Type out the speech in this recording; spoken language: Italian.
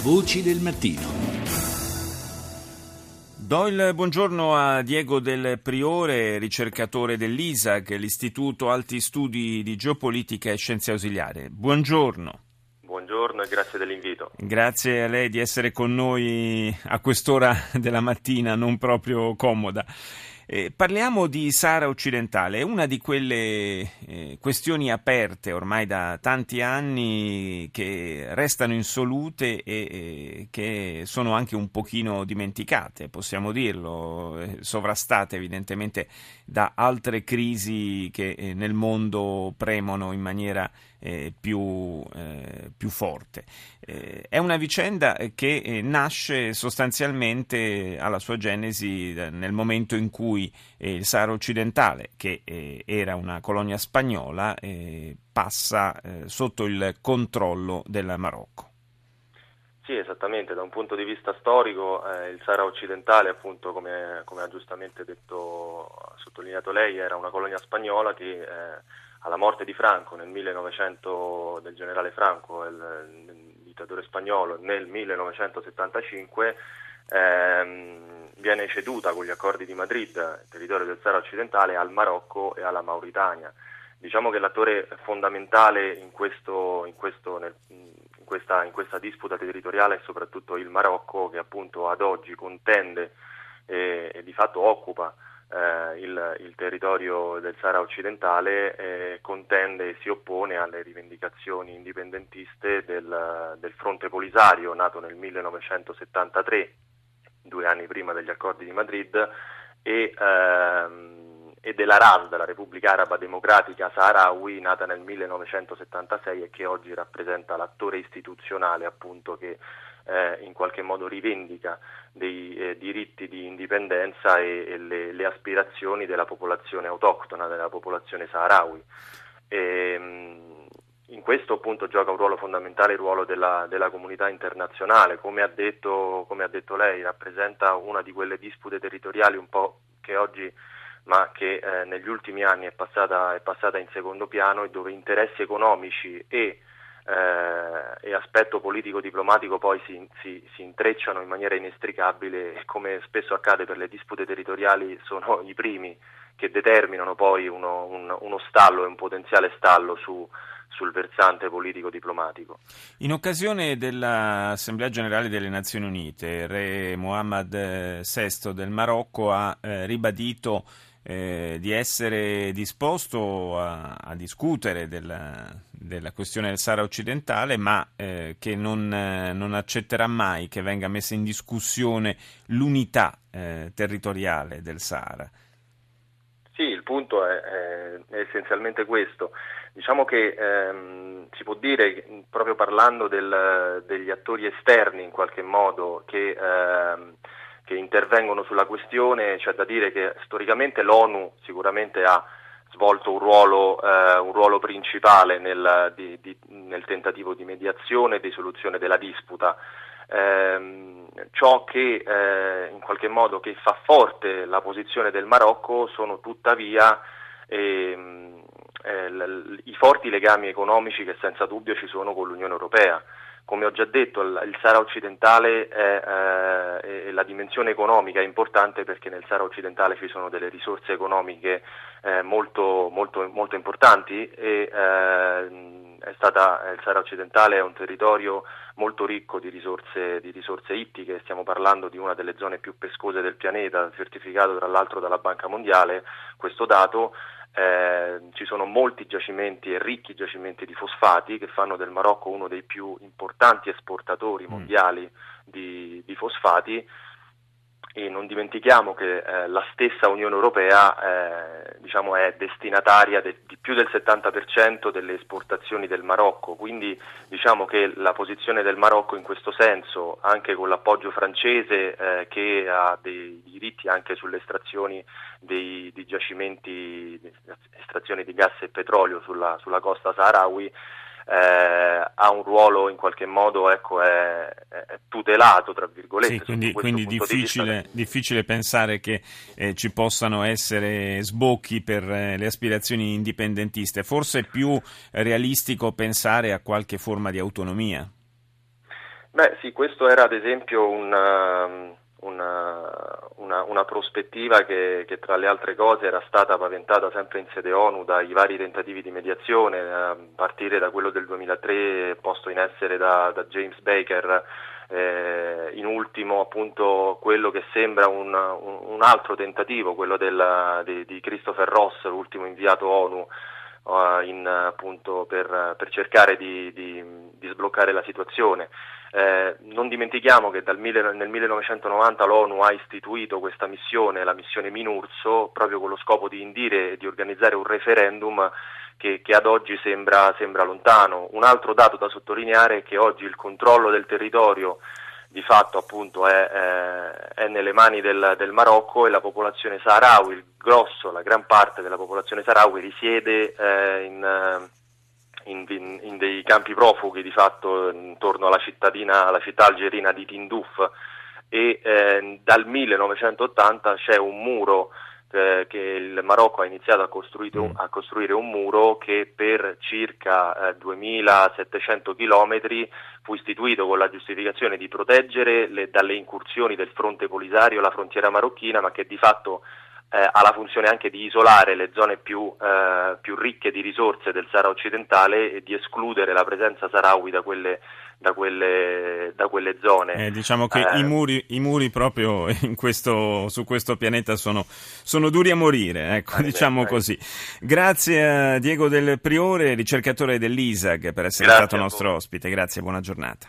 Voci del mattino. Do il buongiorno a Diego Del Priore, ricercatore dell'ISAG, l'Istituto Alti Studi di Geopolitica e Scienze Ausiliare. Buongiorno. Buongiorno e grazie dell'invito. Grazie a lei di essere con noi a quest'ora della mattina non proprio comoda. Eh, parliamo di Sahara occidentale, è una di quelle eh, questioni aperte ormai da tanti anni che restano insolute e eh, che sono anche un pochino dimenticate, possiamo dirlo, eh, sovrastate evidentemente da altre crisi che eh, nel mondo premono in maniera eh, più, eh, più, forte. Eh, è una vicenda che eh, nasce sostanzialmente alla sua genesi eh, nel momento in cui il Sahara occidentale, che era una colonia spagnola, passa sotto il controllo del Marocco. Sì, esattamente, da un punto di vista storico eh, il Sahara occidentale, appunto, come, come, ha giustamente detto, sottolineato lei, era una colonia spagnola che eh, alla morte di Franco nel 1900, del generale Franco, il, il dittatore spagnolo, nel 1975 ehm, viene ceduta con gli accordi di Madrid, territorio del Sahara occidentale, al Marocco e alla Mauritania. Diciamo che l'attore fondamentale in, questo, in, questo, nel, in, questa, in questa disputa territoriale è soprattutto il Marocco che appunto ad oggi contende e, e di fatto occupa eh, il, il, territorio del Sahara occidentale eh, contende e si oppone alle rivendicazioni indipendentiste del, del, Fronte Polisario nato nel 1973, due anni prima degli accordi di Madrid, e, ehm, e della RASD, la Repubblica Araba Democratica Saharawi, nata nel 1976 e che oggi rappresenta l'attore istituzionale appunto che eh, in qualche modo rivendica dei eh, diritti di indipendenza e, e le, le, aspirazioni della popolazione autoctona, della popolazione saharawi. E, mh, in questo appunto gioca un ruolo fondamentale il ruolo della, della comunità internazionale, come ha, detto, come ha, detto, lei, rappresenta una di quelle dispute territoriali un po' che oggi ma che eh, negli ultimi anni è passata, è passata, in secondo piano e dove interessi economici e eh, e aspetto politico-diplomatico poi si, si, si, intrecciano in maniera inestricabile e come spesso accade per le dispute territoriali sono i primi che determinano poi uno, un, uno stallo e un potenziale stallo su, sul versante politico-diplomatico. In occasione dell'Assemblea Generale delle Nazioni Unite, Re Mohammed VI del Marocco ha eh, ribadito eh, di essere disposto a, a discutere della, della, questione del Sahara occidentale, ma eh, che non, eh, non, accetterà mai che venga messa in discussione l'unità eh, territoriale del Sahara. Sì, il punto è, è, è essenzialmente questo. Diciamo che ehm, si può dire, proprio parlando del, degli attori esterni in qualche modo, che ehm, che intervengono sulla questione, c'è da dire che storicamente l'ONU sicuramente ha svolto un ruolo, eh, un ruolo principale nel, di, di, nel, tentativo di mediazione e di soluzione della disputa. Eh, ciò che eh, in qualche modo che fa forte la posizione del Marocco sono tuttavia ehm, eh, l- i forti legami economici che senza dubbio ci sono con l'Unione Europea come ho già detto, il Sahara occidentale è, eh, la dimensione economica è importante perché nel Sahara occidentale ci sono delle risorse economiche eh, molto, molto, molto, importanti e eh, stata, il Sahara occidentale è un territorio molto ricco di risorse, di risorse ittiche, stiamo parlando di una delle zone più pescose del pianeta, certificato tra l'altro dalla Banca Mondiale questo dato eh, ci sono molti giacimenti e ricchi giacimenti di fosfati che fanno del Marocco uno dei più importanti esportatori mm. mondiali mm. di, di, fosfati e non dimentichiamo che eh, la stessa Unione Europea eh, diciamo è destinataria de, di più del 70% delle esportazioni del Marocco, quindi diciamo che la posizione del Marocco in questo senso, anche con l'appoggio francese eh, che ha dei diritti anche sulle estrazioni dei, dei giacimenti, estrazioni di gas e petrolio sulla, sulla costa saharawi, eh, ha un ruolo in qualche modo ecco, è, è tutelato, tra virgolette. Sì, quindi, quindi difficile, di difficile, pensare che eh, ci possano essere sbocchi per eh, le aspirazioni indipendentiste. Forse è più realistico pensare a qualche forma di autonomia. Beh sì, questo era ad esempio un, um, una, una, prospettiva che, che, tra le altre cose era stata paventata sempre in sede ONU dai vari tentativi di mediazione, a partire da quello del 2003 posto in essere da, da James Baker, eh, in ultimo appunto quello che sembra un, un, altro tentativo, quello del, di, di Christopher Ross, l'ultimo inviato ONU uh, in, appunto, per, per, cercare di, di, di, sbloccare la situazione. Eh, non dimentichiamo che mille, nel 1990 l'ONU ha istituito questa missione, la missione Minurso, proprio con lo scopo di indire e di organizzare un referendum che, che ad oggi sembra, sembra lontano. Un altro dato da sottolineare è che oggi il controllo del territorio di fatto appunto è, è, è nelle mani del, del, Marocco e la popolazione saharawi, il grosso, la gran parte della popolazione saharawi risiede eh, in, in, in, in, dei campi profughi di fatto intorno alla cittadina, alla città algerina di Tindouf e eh, dal 1980 c'è un muro eh, che il Marocco ha iniziato a costruire, un, mm. a costruire un muro che per circa eh, 2700 km fu istituito con la giustificazione di proteggere le, dalle incursioni del fronte polisario la frontiera marocchina, ma che di fatto eh, ha la funzione anche di isolare le zone più, eh, più, ricche di risorse del Sahara occidentale e di escludere la presenza saharawi da quelle, da quelle, da quelle zone. Eh, diciamo che i eh, muri, i, muri, proprio questo, su questo pianeta sono, sono, duri a morire, ecco, ah, diciamo così. Grazie a Diego Del Priore, ricercatore dell'ISAG, per essere Grazie stato nostro ospite. Grazie, buona giornata.